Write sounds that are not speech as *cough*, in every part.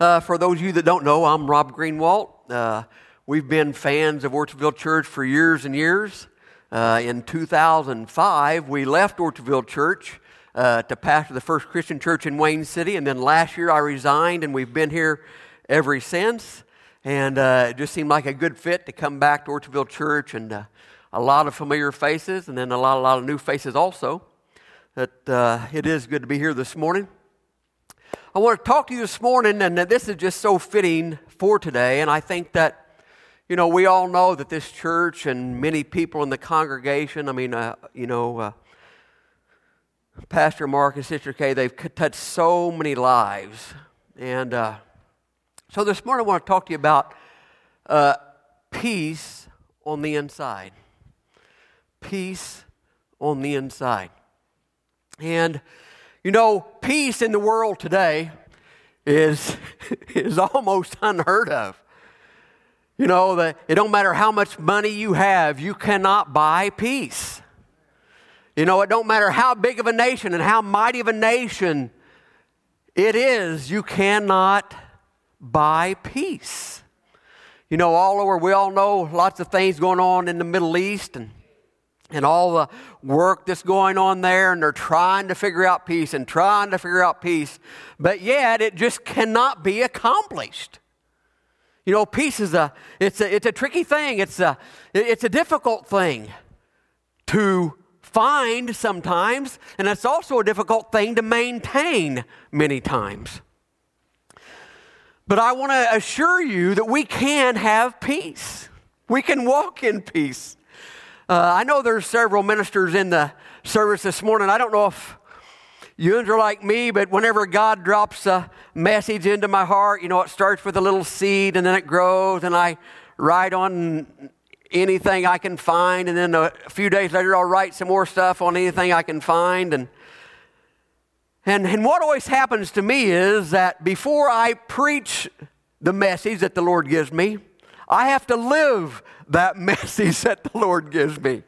Uh, for those of you that don't know, I'm Rob Greenwalt. Uh, we've been fans of Orchardville Church for years and years. Uh, in 2005, we left Orchardville Church uh, to pastor the First Christian Church in Wayne City, and then last year I resigned, and we've been here ever since. And uh, it just seemed like a good fit to come back to Orchardville Church, and uh, a lot of familiar faces, and then a lot, a lot of new faces also. That it is good to be here this morning. I want to talk to you this morning, and this is just so fitting for today. And I think that, you know, we all know that this church and many people in the congregation, I mean, uh, you know, uh, Pastor Mark and Sister Kay, they've touched so many lives. And uh, so this morning I want to talk to you about uh, peace on the inside. Peace on the inside. And you know, peace in the world today is, *laughs* is almost unheard of. You know, that it don't matter how much money you have, you cannot buy peace. You know, it don't matter how big of a nation and how mighty of a nation it is, you cannot buy peace. You know, all over, we all know lots of things going on in the Middle East and and all the work that's going on there, and they're trying to figure out peace and trying to figure out peace, but yet it just cannot be accomplished. You know, peace is a it's a it's a tricky thing. It's a it's a difficult thing to find sometimes, and it's also a difficult thing to maintain many times. But I want to assure you that we can have peace. We can walk in peace. Uh, I know there's several ministers in the service this morning. I don't know if you are like me, but whenever God drops a message into my heart, you know, it starts with a little seed and then it grows, and I write on anything I can find, and then a few days later, I'll write some more stuff on anything I can find. And, and, and what always happens to me is that before I preach the message that the Lord gives me, I have to live that *laughs* message that the Lord gives me.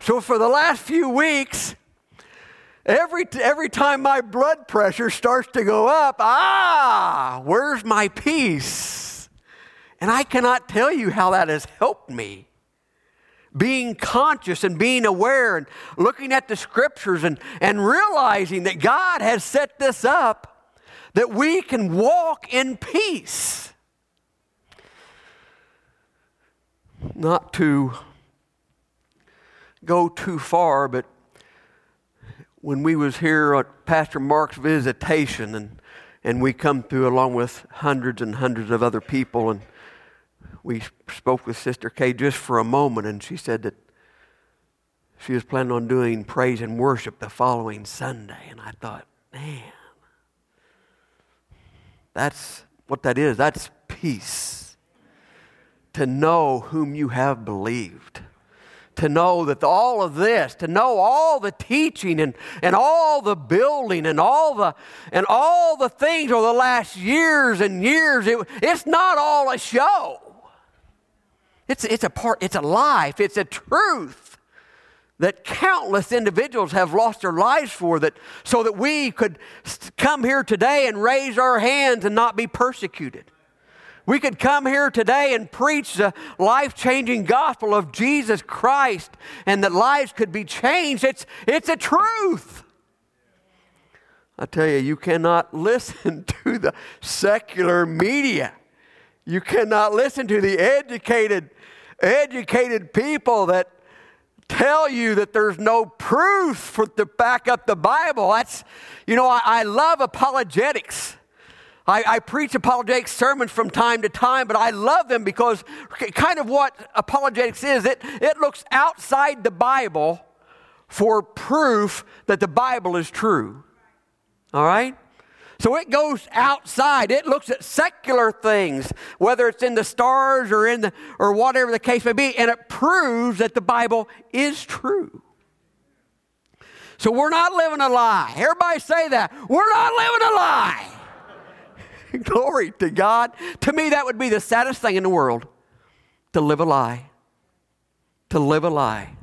So for the last few weeks, every, every time my blood pressure starts to go up, ah, where's my peace? And I cannot tell you how that has helped me. Being conscious and being aware and looking at the scriptures and, and realizing that God has set this up that we can walk in peace. Not to go too far, but when we was here at Pastor Mark's visitation, and and we come through along with hundreds and hundreds of other people, and we spoke with Sister Kay just for a moment, and she said that she was planning on doing praise and worship the following Sunday, and I thought, man, that's what that is. That's peace to know whom you have believed. To know that all of this, to know all the teaching and, and all the building and all the and all the things over the last years and years, it, it's not all a show. It's, it's a part, it's a life, it's a truth that countless individuals have lost their lives for that so that we could come here today and raise our hands and not be persecuted we could come here today and preach the life changing gospel of Jesus Christ and that lives could be changed. It's, it's a truth. I tell you, you cannot *laughs* listen to the secular media. You cannot listen to the educated, educated people that tell you that there's no proof for to back up the Bible. That's, you know, I, I love apologetics. I, I, preach apologetic sermons from time to time, but I love them because kind of what apologetics is, it, it looks outside the Bible for proof that the Bible is true. All right? So it goes outside. It looks at secular things, whether it's in the stars or in the or whatever the case may be, and it proves that the Bible is true. So we're not living a lie. Everybody say that. We're not living a lie. *laughs* Glory to God. To me, that would be the saddest thing in the world to live a lie. To live a lie.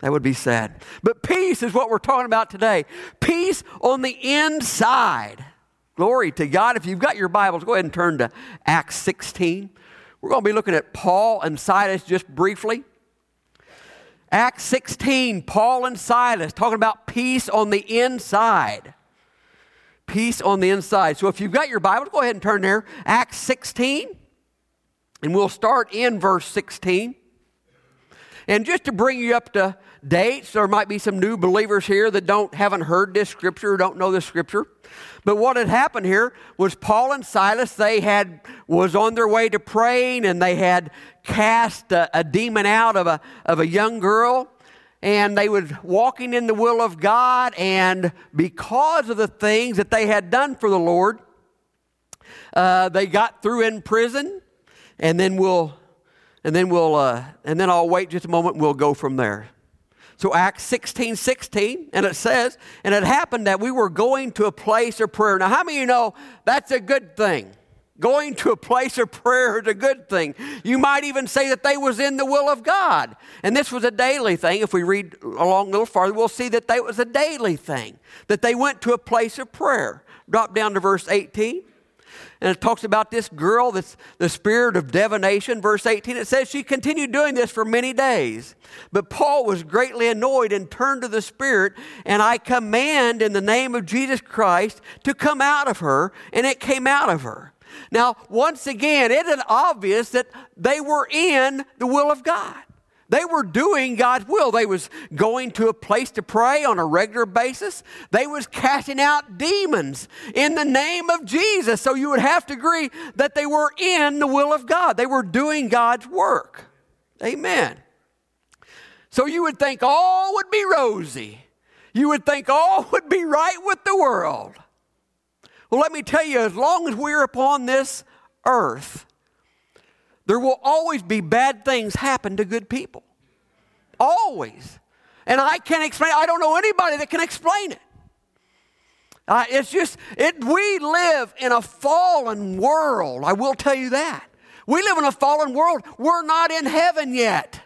That would be sad. But peace is what we're talking about today. Peace on the inside. Glory to God. If you've got your Bibles, go ahead and turn to Acts 16. We're going to be looking at Paul and Silas just briefly. Acts 16, Paul and Silas talking about peace on the inside. Peace on the inside. So if you've got your Bible, go ahead and turn there. Acts 16, and we'll start in verse 16. And just to bring you up to dates. There might be some new believers here that don't haven't heard this scripture or don't know this scripture. But what had happened here was Paul and Silas, they had was on their way to praying and they had cast a, a demon out of a, of a young girl and they were walking in the will of God, and because of the things that they had done for the Lord, uh, they got through in prison, and then we'll, and then we'll, uh, and then I'll wait just a moment, and we'll go from there. So Acts 16, 16, and it says, and it happened that we were going to a place of prayer. Now, how many of you know that's a good thing? Going to a place of prayer is a good thing. You might even say that they was in the will of God. And this was a daily thing. If we read along a little farther, we'll see that they was a daily thing. That they went to a place of prayer. Drop down to verse 18. And it talks about this girl, that's the spirit of divination. Verse 18, it says she continued doing this for many days. But Paul was greatly annoyed and turned to the spirit, and I command in the name of Jesus Christ to come out of her, and it came out of her. Now, once again, it is obvious that they were in the will of God. They were doing God's will. They was going to a place to pray on a regular basis. They was casting out demons in the name of Jesus. So you would have to agree that they were in the will of God. They were doing God's work. Amen. So you would think all would be rosy. You would think all would be right with the world. Well, let me tell you, as long as we're upon this earth, there will always be bad things happen to good people. Always. And I can't explain I don't know anybody that can explain it. Uh, it's just, it, we live in a fallen world. I will tell you that. We live in a fallen world. We're not in heaven yet.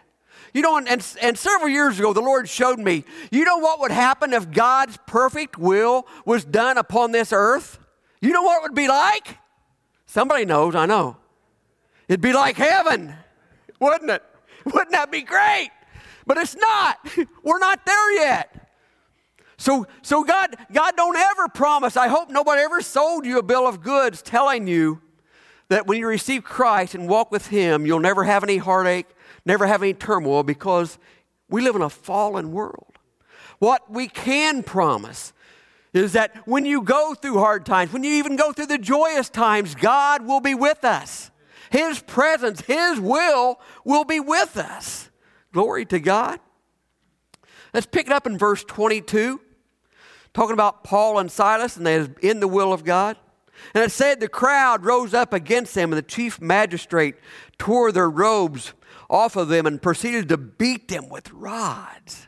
You know, and, and, and, several years ago, the Lord showed me, you know what would happen if God's perfect will was done upon this earth? You know what it would be like? Somebody knows, I know. It'd be like heaven, wouldn't it? Wouldn't that be great? But it's not. *laughs* We're not there yet. So, so God, God don't ever promise. I hope nobody ever sold you a bill of goods telling you that when you receive Christ and walk with Him, you'll never have any heartache, never have any turmoil because we live in a fallen world. What we can promise is that when you go through hard times, when you even go through the joyous times, God will be with us. His presence, His will will be with us. Glory to God. Let's pick it up in verse 22, talking about Paul and Silas, and they're in the will of God. And it said the crowd rose up against them, and the chief magistrate tore their robes off of them and proceeded to beat them with rods.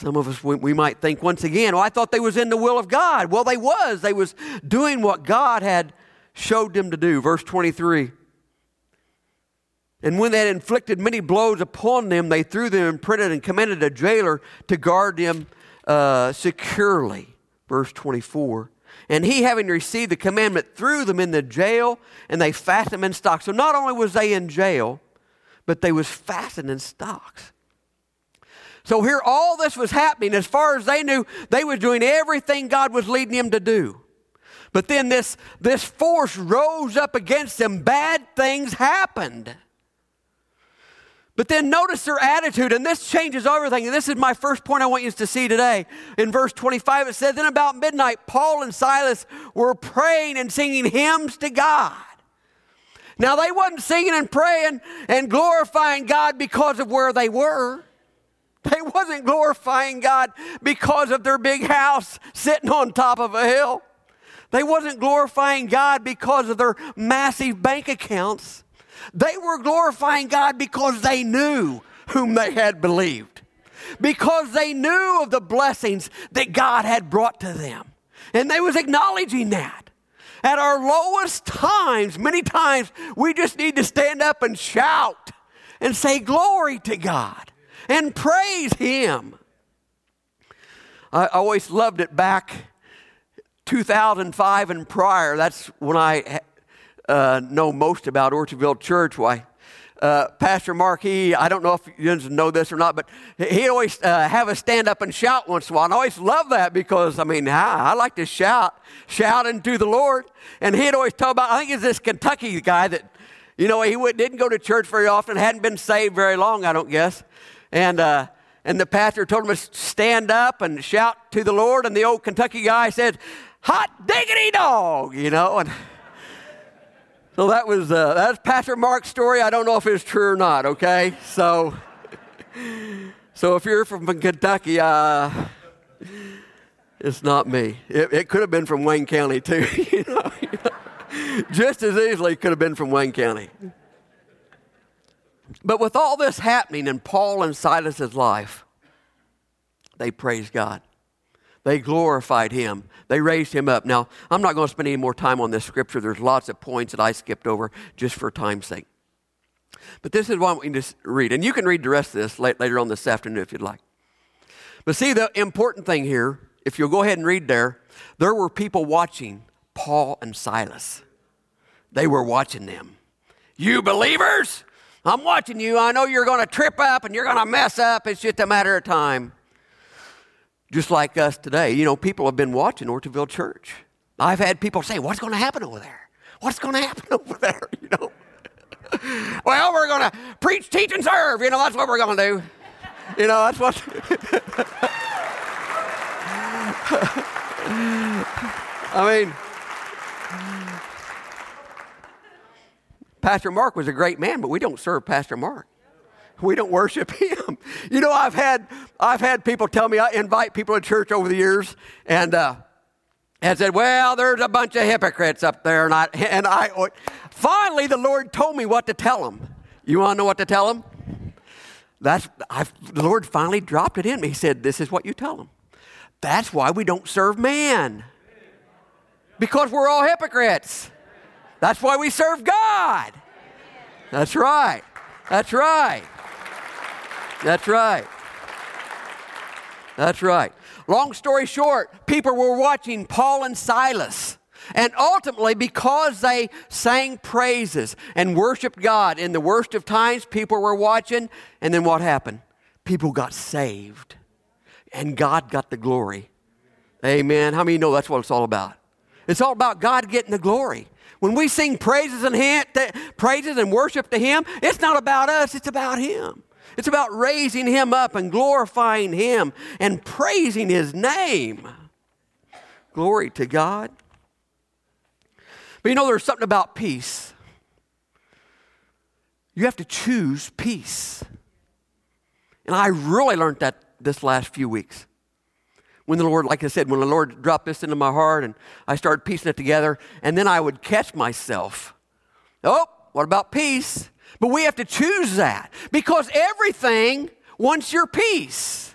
Some of us, we, might think once again, well, I thought they was in the will of God. Well, they was. They was doing what God had showed them to do. Verse 23. And when they had inflicted many blows upon them, they threw them in prison and commanded a jailer to guard them uh, securely. Verse 24. And he, having received the commandment, threw them in the jail, and they fastened them in stocks. So not only was they in jail, but they was fastened in stocks. So here all this was happening. As far as they knew, they were doing everything God was leading them to do. But then this, this force rose up against them. Bad things happened. But then notice their attitude, and this changes everything. And this is my first point I want you to see today. In verse 25, it says, Then about midnight, Paul and Silas were praying and singing hymns to God. Now, they wasn't singing and praying and glorifying God because of where they were. They wasn't glorifying God because of their big house sitting on top of a hill. They wasn't glorifying God because of their massive bank accounts. They were glorifying God because they knew whom they had believed. Because they knew of the blessings that God had brought to them. And they was acknowledging that. At our lowest times, many times, we just need to stand up and shout and say glory to God and praise Him. I always loved it back 2005 and prior, that's when I uh, know most about Orchardville Church. Why? Uh, Pastor Mark, he, I don't know if you know this or not, but he always uh, have us stand up and shout once in a while. And I always love that because, I mean, I, I like to shout, shouting to the Lord. And he'd always talk about, I think it's this Kentucky guy that, you know, he didn't go to church very often, hadn't been saved very long, I don't guess. And, uh, and the pastor told him to stand up and shout to the Lord. And the old Kentucky guy said, Hot diggity dog, you know. And, *laughs* so that was uh, that's Pastor Mark's story. I don't know if it's true or not. Okay, so *laughs* so if you're from Kentucky, uh, it's not me. It, it, could have been from Wayne County too. *laughs* you know, just as easily could have been from Wayne County. But with all this happening in Paul and Silas's life, they praised God. They glorified him. They raised him up. Now, I'm not going to spend any more time on this scripture. There's lots of points that I skipped over just for time's sake. But this is what I want you to read. And you can read the rest of this later on this afternoon if you'd like. But see, the important thing here, if you'll go ahead and read there, there were people watching Paul and Silas. They were watching them. You believers, I'm watching you. I know you're going to trip up and you're going to mess up. It's just a matter of time just like us today. You know, people have been watching Orchardville Church. I've had people say, What's going to happen over there? What's going to happen *laughs* over there? You know? *laughs* well, we're going to preach, teach, and serve. You know, that's what we're going to do. You know, that's what. *laughs* I mean, Pastor Mark was a great man, but we don't serve Pastor Mark. We don't worship *laughs* him. You know, I've had I've had people tell me I invite people to church over the years, and uh, and said, "Well, there's a bunch of hypocrites up there," and I and I finally the Lord told me what to tell them. You want to know what to tell them? That's I've, the Lord finally dropped it in me. He said, "This is what you tell them." That's why we don't serve man, because we're all hypocrites. That's why we serve God. That's right. That's right. That's right. That's right. Long story short, people were watching Paul and Silas. And ultimately, because they sang praises and worshiped God in the worst of times, people were watching. And then what happened? People got saved. And God got the glory. Amen. How many know that's what it's all about? It's all about God getting the glory. When we sing praises and him, praises and worship to Him, it's not about us, it's about Him. It's about raising him up and glorifying him and praising his name. Glory to God. But you know, there's something about peace. You have to choose peace. And I really learned that this last few weeks. When the Lord, like I said, when the Lord dropped this into my heart and I started piecing it together, and then I would catch myself. Oh, what about peace? But we have to choose that because everything wants your peace.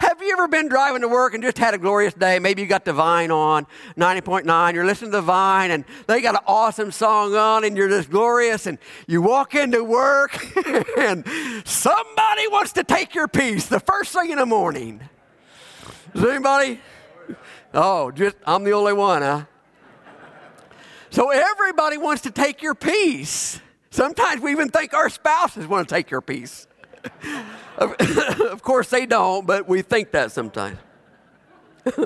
Have you ever been driving to work and just had a glorious day? Maybe you got the Vine on, 90.9, you're listening to the Vine, and they got an awesome song on, and you're just glorious, and you walk into work, *laughs* and somebody wants to take your peace the first thing in the morning. Is anybody? Oh, just I'm the only one, huh? So everybody wants to take your peace. Sometimes we even think our spouses want to take your peace. *laughs* of course, they don't, but we think that sometimes. *laughs*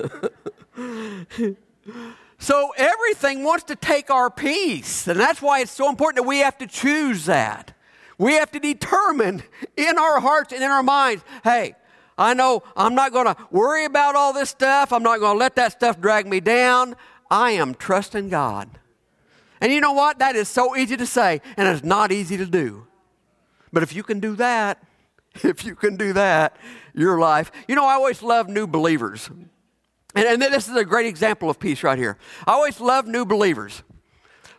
so everything wants to take our peace, and that's why it's so important that we have to choose that. We have to determine in our hearts and in our minds hey, I know I'm not going to worry about all this stuff. I'm not going to let that stuff drag me down. I am trusting God. And you know what? That is so easy to say, and it's not easy to do. But if you can do that, *laughs* if you can do that, your life. You know, I always love new believers. And, and this is a great example of peace right here. I always love new believers.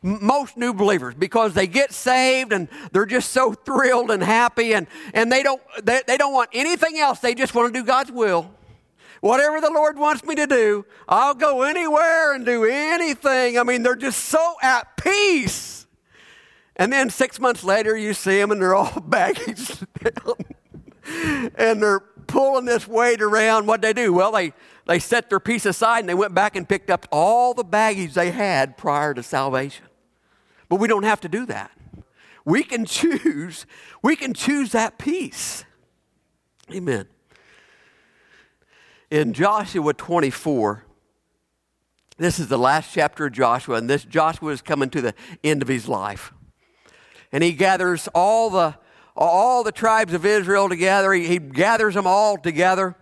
Most new believers because they get saved and they're just so *laughs* thrilled and happy and, and they, don't, they, they don't want anything else. They just want to do God's will. Whatever the Lord wants me to do, I'll go anywhere and do anything. I mean, they're just so at peace. And then six months later, you see them and they're all *laughs* baggage down. and they're pulling this weight around. What they do? Well, they, they set their peace aside and they went back and picked up all the baggage they had prior to salvation. But we don't have to do that. We can choose, we can choose that peace. Amen. In Joshua 24, this is the last chapter of Joshua, and this Joshua is coming to the end of his life. And he gathers all the all the tribes of Israel together. He, he gathers them all together.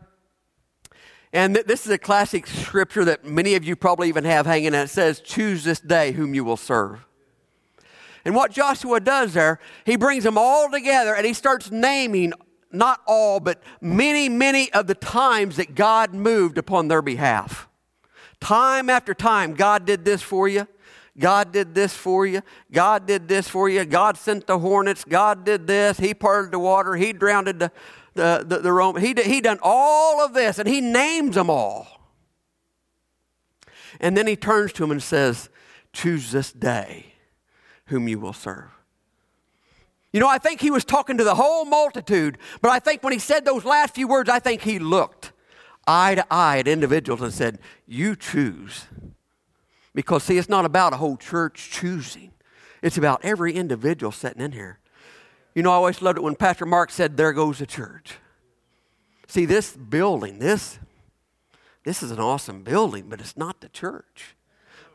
And th- this is a classic scripture that many of you probably even have hanging, and it says, Choose this day whom you will serve. And what Joshua does there, he brings them all together and he starts naming not all, but many, many of the times that God moved upon their behalf. Time after time, God did this for you. God did this for you. God did this for you. God sent the hornets. God did this. He parted the water. He drowned the, the, the, the Roman. He, he done all of this, and he names them all. And then he turns to him and says, Choose this day whom you will serve. You know, I think he was talking to the whole multitude, but I think when he said those last few words, I think he looked eye to eye at individuals and said, You choose. Because, see, it's not about a whole church choosing, it's about every individual sitting in here. You know, I always loved it when Pastor Mark said, There goes the church. See, this building, this, this is an awesome building, but it's not the church.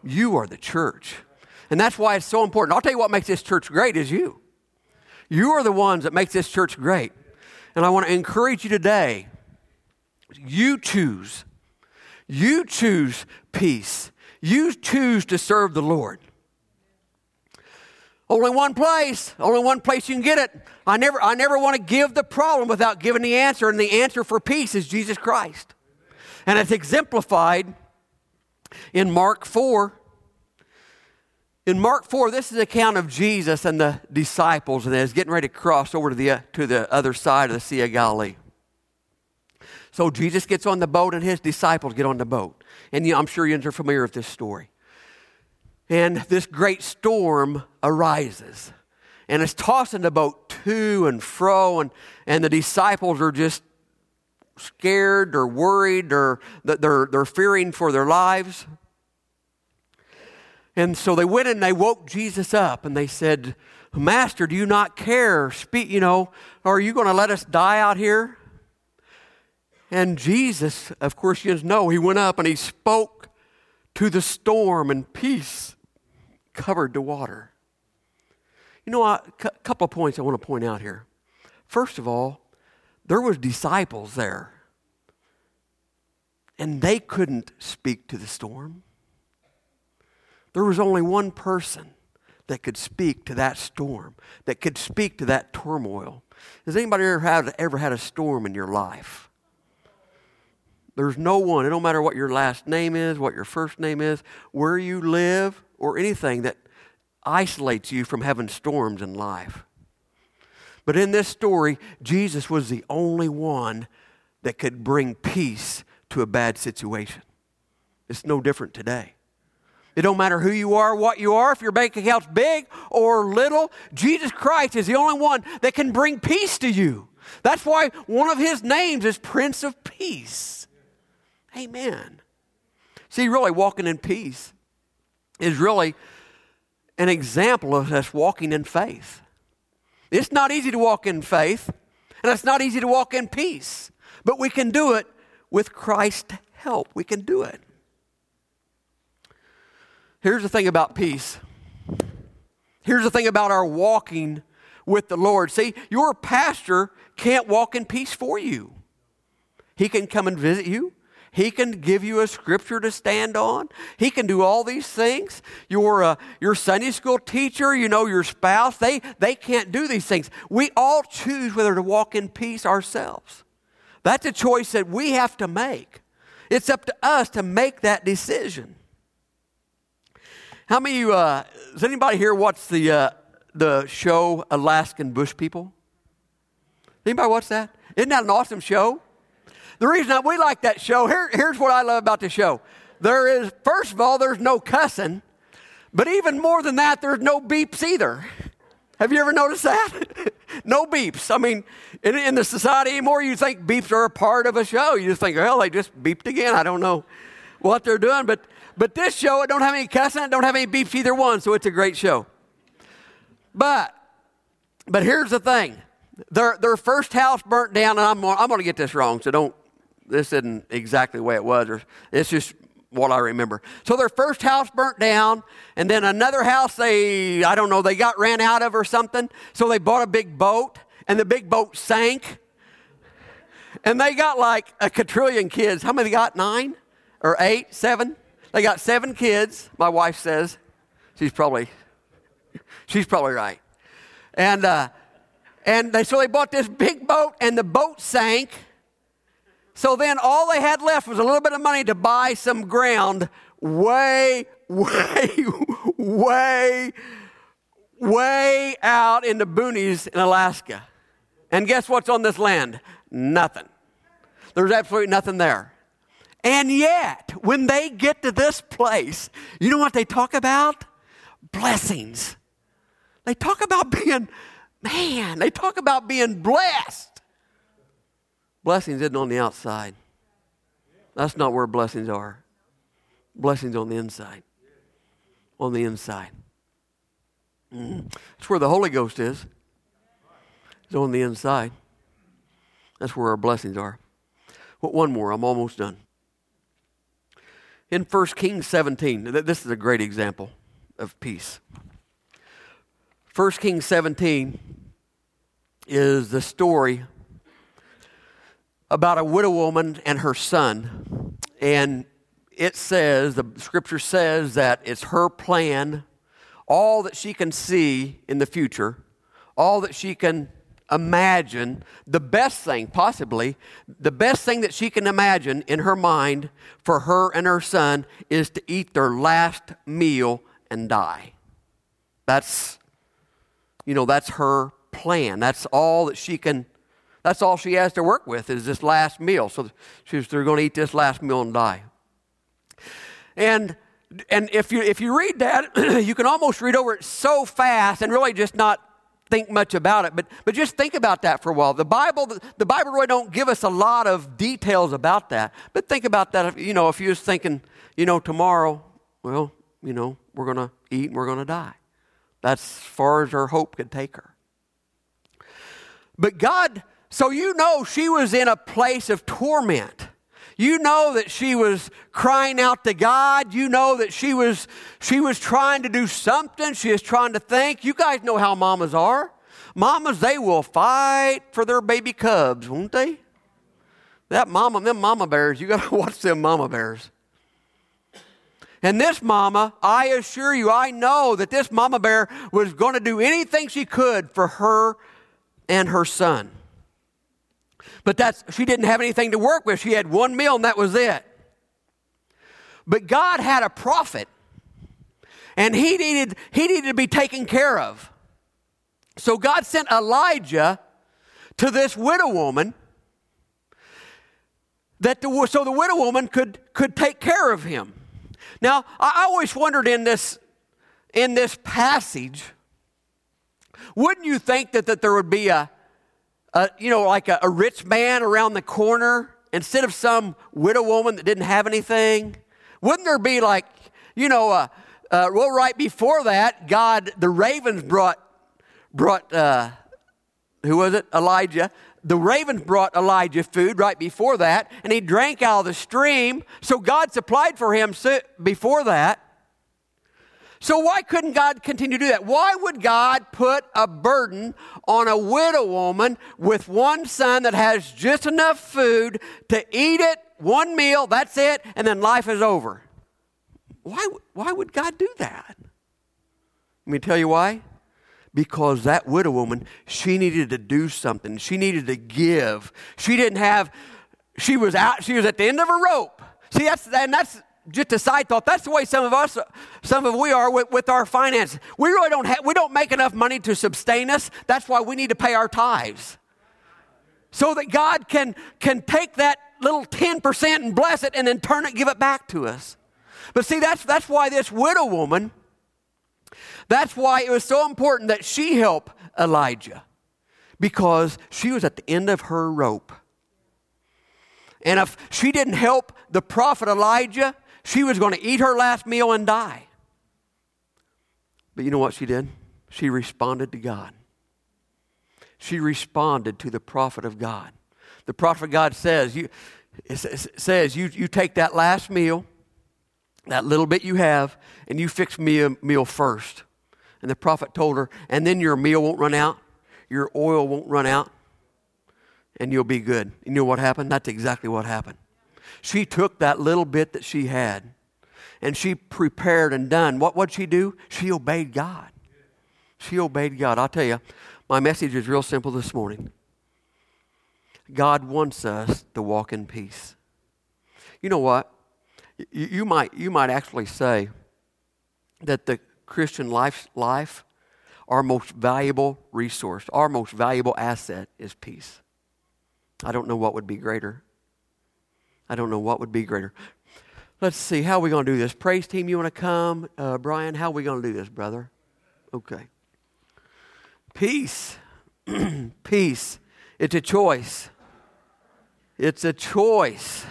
You are the church. And that's why it's so important. I'll tell you what makes this church great is you. You are the ones that make this church great. And I want to encourage you today. You choose. You choose peace. You choose to serve the Lord. Only one place, only one place you can get it. I never, I never want to give the problem without giving the answer, and the answer for peace is Jesus Christ. And it's exemplified in Mark 4. In Mark 4, this is an account of Jesus and the disciples, and is getting ready to cross over to the, to the other side of the Sea of Galilee. So Jesus gets on the boat, and his disciples get on the boat. And you I'm sure you're familiar with this story. And this great storm arises, and it's tossing the boat to and fro, and, and the disciples are just scared or worried or they're, they're fearing for their lives. And so they went and they woke Jesus up and they said, Master, do you not care? Speak, you know, are you going to let us die out here? And Jesus, of course, you know, he went up and he spoke to the storm, and peace covered the water. You know, a couple of points I want to point out here. First of all, there was disciples there, and they couldn't speak to the storm. There was only one person that could speak to that storm, that could speak to that turmoil. Has anybody ever had, ever had a storm in your life? There's no one, it don't matter what your last name is, what your first name is, where you live, or anything that isolates you from having storms in life. But in this story, Jesus was the only one that could bring peace to a bad situation. It's no different today. It don't matter who you are, what you are, if your bank account's big or little, Jesus Christ is the only one that can bring peace to you. That's why one of his names is Prince of Peace. Amen. See, really walking in peace is really an example of us walking in faith. It's not easy to walk in faith, and it's not easy to walk in peace, but we can do it with Christ's help. We can do it. Here's the thing about peace. Here's the thing about our walking with the Lord. See, your pastor can't walk in peace for you. He can come and visit you. He can give you a scripture to stand on. He can do all these things. Your, uh, your Sunday school teacher, you know, your spouse, they, they can't do these things. We all choose whether to walk in peace ourselves. That's a choice that we have to make. It's up to us to make that decision. How many uh, does anybody here watch the, uh, the show Alaskan Bush People? Anybody watch that? Isn't that an awesome show? The reason that we like that show, here, here's what I love about the show. There is, first of all, there's no cussing, but even more than that, there's no beeps either. Have you ever noticed that? *laughs* no beeps. I mean, in, in the society anymore, you think beeps are a part of a show. You just think, well, they just beeped again. I don't know what they're doing. But, but this show, it don't have any cussing, it don't have any beef either one, so it's a great show. But, but here's the thing. Their, their first house burnt down, and I'm, I'm going to get this wrong, so don't, this isn't exactly the way it was. Or, it's just what I remember. So their first house burnt down, and then another house they, I don't know, they got ran out of or something. So they bought a big boat, and the big boat sank. And they got like a quadrillion kids. How many got? Nine or eight, seven? They got seven kids, my wife says. She's probably, she's probably right. And, uh, and they, so they bought this big boat, and the boat sank so then all they had left was a little bit of money to buy some ground way, way, *laughs* way, way out in the boonies in Alaska. And guess what's on this land? Nothing. There's absolutely nothing there. And yet, when they get to this place, you know what they talk about? Blessings. They talk about *laughs* being, man, they talk about being blessed. Blessings isn't on the outside. That's not where blessings are. Blessings on the inside. On the inside. Mm. That's where the Holy Ghost is. It's on the inside. That's where our blessings are. Well, one more. I'm almost done. In 1 Kings 17, this is a great example of peace. 1 Kings 17 is the story about a widow woman and her son. And it says, the scripture says that it's her plan, all that she can see in the future, all that she can imagine, the best thing, possibly, the best thing that she can imagine in her mind for her and her son is to eat their last meal and die. That's, you know, that's her plan. That's all that she can that's all she has to work with is this last meal. So she's, they're going to eat this last meal and die. And, and if, you, if you read that, *clears throat* you can almost read over it so fast and really just not think much about it. But, but just think about that for a while. The Bible, the Bible really don't give us a lot of details about that. But think about that. If, you know, if you was thinking, you know, tomorrow, well, you know, we're going to eat and we're going to die. That's as far as her hope could take her. But God so you know she was in a place of torment. You know that she was crying out to God. You know that she was she was trying to do something. She was trying to think. You guys know how mamas are. Mamas, they will fight for their baby cubs, won't they? That mama, them mama bears, you got to *laughs* watch them mama bears. And this mama, I assure you, I know that this mama bear was going to do anything she could for her and her son. But that's, she didn't have anything to work with. She had one meal and that was it. But God had a prophet and he needed, he needed to be taken care of. So God sent Elijah to this widow woman that the, so the widow woman could, could take care of him. Now, I always wondered in this, in this passage, wouldn't you think that, that there would be a, a, you know, like a, a rich man around the corner instead of some widow woman that didn't have anything? Wouldn't there be like, you know, uh, uh, well, right before that, God, the ravens brought, brought, uh, who was it? Elijah. The ravens brought Elijah food right before that, and he drank out of the stream. So God supplied for him before that. So, why couldn't God continue to do that? Why would God put a burden on a widow woman with one son that has just enough food to eat it, one meal, that's it, and then life is over? Why, why would God do that? Let me tell you why. Because that widow woman, she needed to do something. She needed to give. She didn't have, she was out, she was at the end of a rope. See, that's, and that's, just a side thought. That's the way some of us some of we are with, with our finances. We really don't have we don't make enough money to sustain us. That's why we need to pay our tithes. So that god can can take that little 10% and bless it and then turn it give it back to us. But see that's that's why this widow woman that's why it was so important that she help elijah. Because she was at the end of her rope. And if she didn't help the prophet Elijah, she was going to eat her last meal and die. But you know what she did? She responded to God. She responded to the prophet of God. The prophet of God says, you, says you, you take that last meal, that little bit you have, and you fix me a meal first. And the prophet told her, and then your meal won't run out, your oil won't run out, and you'll be good. You know what happened? That's exactly what happened. She took that little bit that she had and she prepared and done. What would she do? She obeyed God. She obeyed God. I'll tell you, my message is real simple this morning. God wants us to walk in peace. You know what? You, you might, you might actually say that the Christian life, life, our most valuable resource, our most valuable asset is peace. I don't know what would be greater. I don't know what would be greater. Let's see, how are we going to do this? Praise team, you want to come? Uh, Brian, how are we going to do this, brother? Okay. Peace. *clears throat* Peace. It's a choice. It's a choice.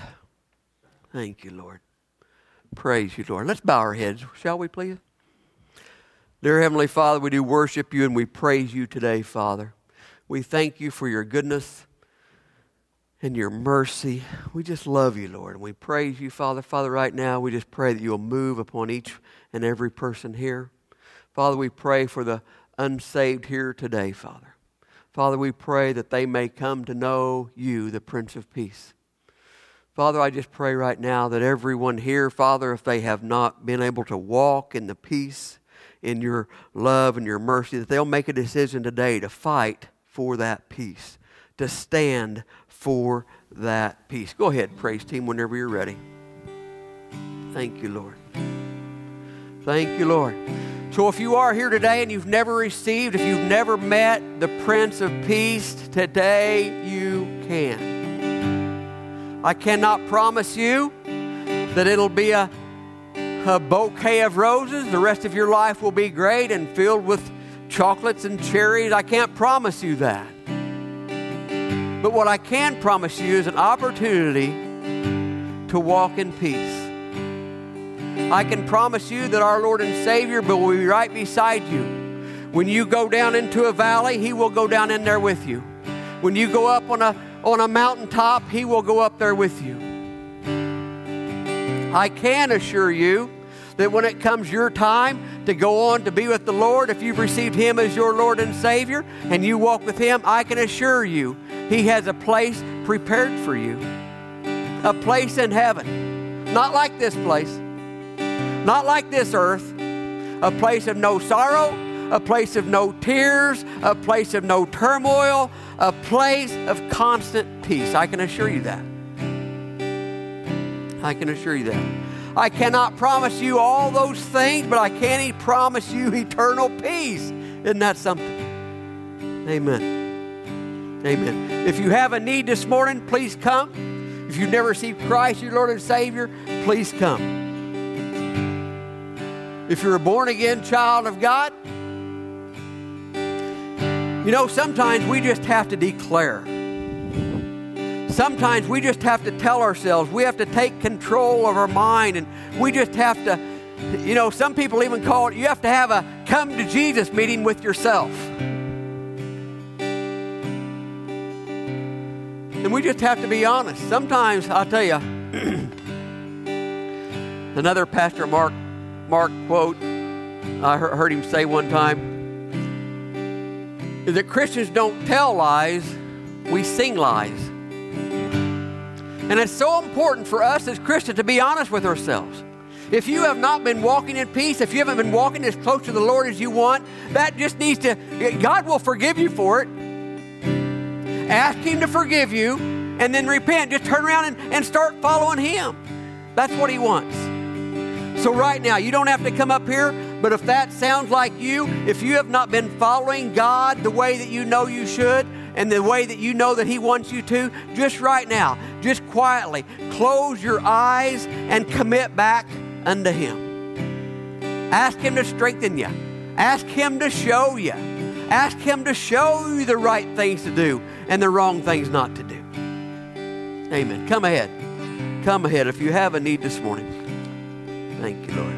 Thank you, Lord. Praise you, Lord. Let's bow our heads, shall we, please? Dear Heavenly Father, we do worship you and we praise you today, Father. We thank you for your goodness and your mercy. We just love you, Lord. And we praise you, Father. Father, right now, we just pray that you'll move upon each and every person here. Father, we pray for the unsaved here today, Father. Father, we pray that they may come to know you, the Prince of Peace. Father, I just pray right now that everyone here, Father, if they have not been able to walk in the peace, in your love and your mercy, that they'll make a decision today to fight for that peace, to stand for that peace. Go ahead, praise team, whenever you're ready. Thank you, Lord. Thank you, Lord. So, if you are here today and you've never received, if you've never met the Prince of Peace, today you can. I cannot promise you that it'll be a, a bouquet of roses. The rest of your life will be great and filled with chocolates and cherries. I can't promise you that. But what I can promise you is an opportunity to walk in peace. I can promise you that our Lord and Savior will be right beside you. When you go down into a valley, He will go down in there with you. When you go up on a, on a mountaintop, He will go up there with you. I can assure you that when it comes your time to go on to be with the Lord, if you've received Him as your Lord and Savior and you walk with Him, I can assure you He has a place prepared for you. A place in heaven. Not like this place, not like this earth. A place of no sorrow, a place of no tears, a place of no turmoil, a place of constant peace. I can assure you that. I can assure you that. I cannot promise you all those things, but I can promise you eternal peace. Isn't that something? Amen. Amen. If you have a need this morning, please come. If you've never received Christ, your Lord and Savior, please come. If you're a born again child of God, you know, sometimes we just have to declare sometimes we just have to tell ourselves, we have to take control of our mind, and we just have to, you know, some people even call it, you have to have a come to Jesus meeting with yourself. And we just have to be honest. Sometimes, I'll tell you, *clears throat* another Pastor Mark, Mark quote I heard him say one time is that Christians don't tell lies, we sing lies. And it's so important for us as Christians to be honest with ourselves. If you have not been walking in peace, if you haven't been walking as close to the Lord as you want, that just needs to, God will forgive you for it. Ask Him to forgive you and then repent. Just turn around and, and start following Him. That's what He wants. So, right now, you don't have to come up here, but if that sounds like you, if you have not been following God the way that you know you should, and the way that you know that He wants you to, just right now, just quietly close your eyes and commit back unto Him. Ask Him to strengthen you, ask Him to show you, Ask Him to show you the right things to do and the wrong things not to do. Amen. Come ahead. Come ahead if you have a need this morning. Thank you, Lord.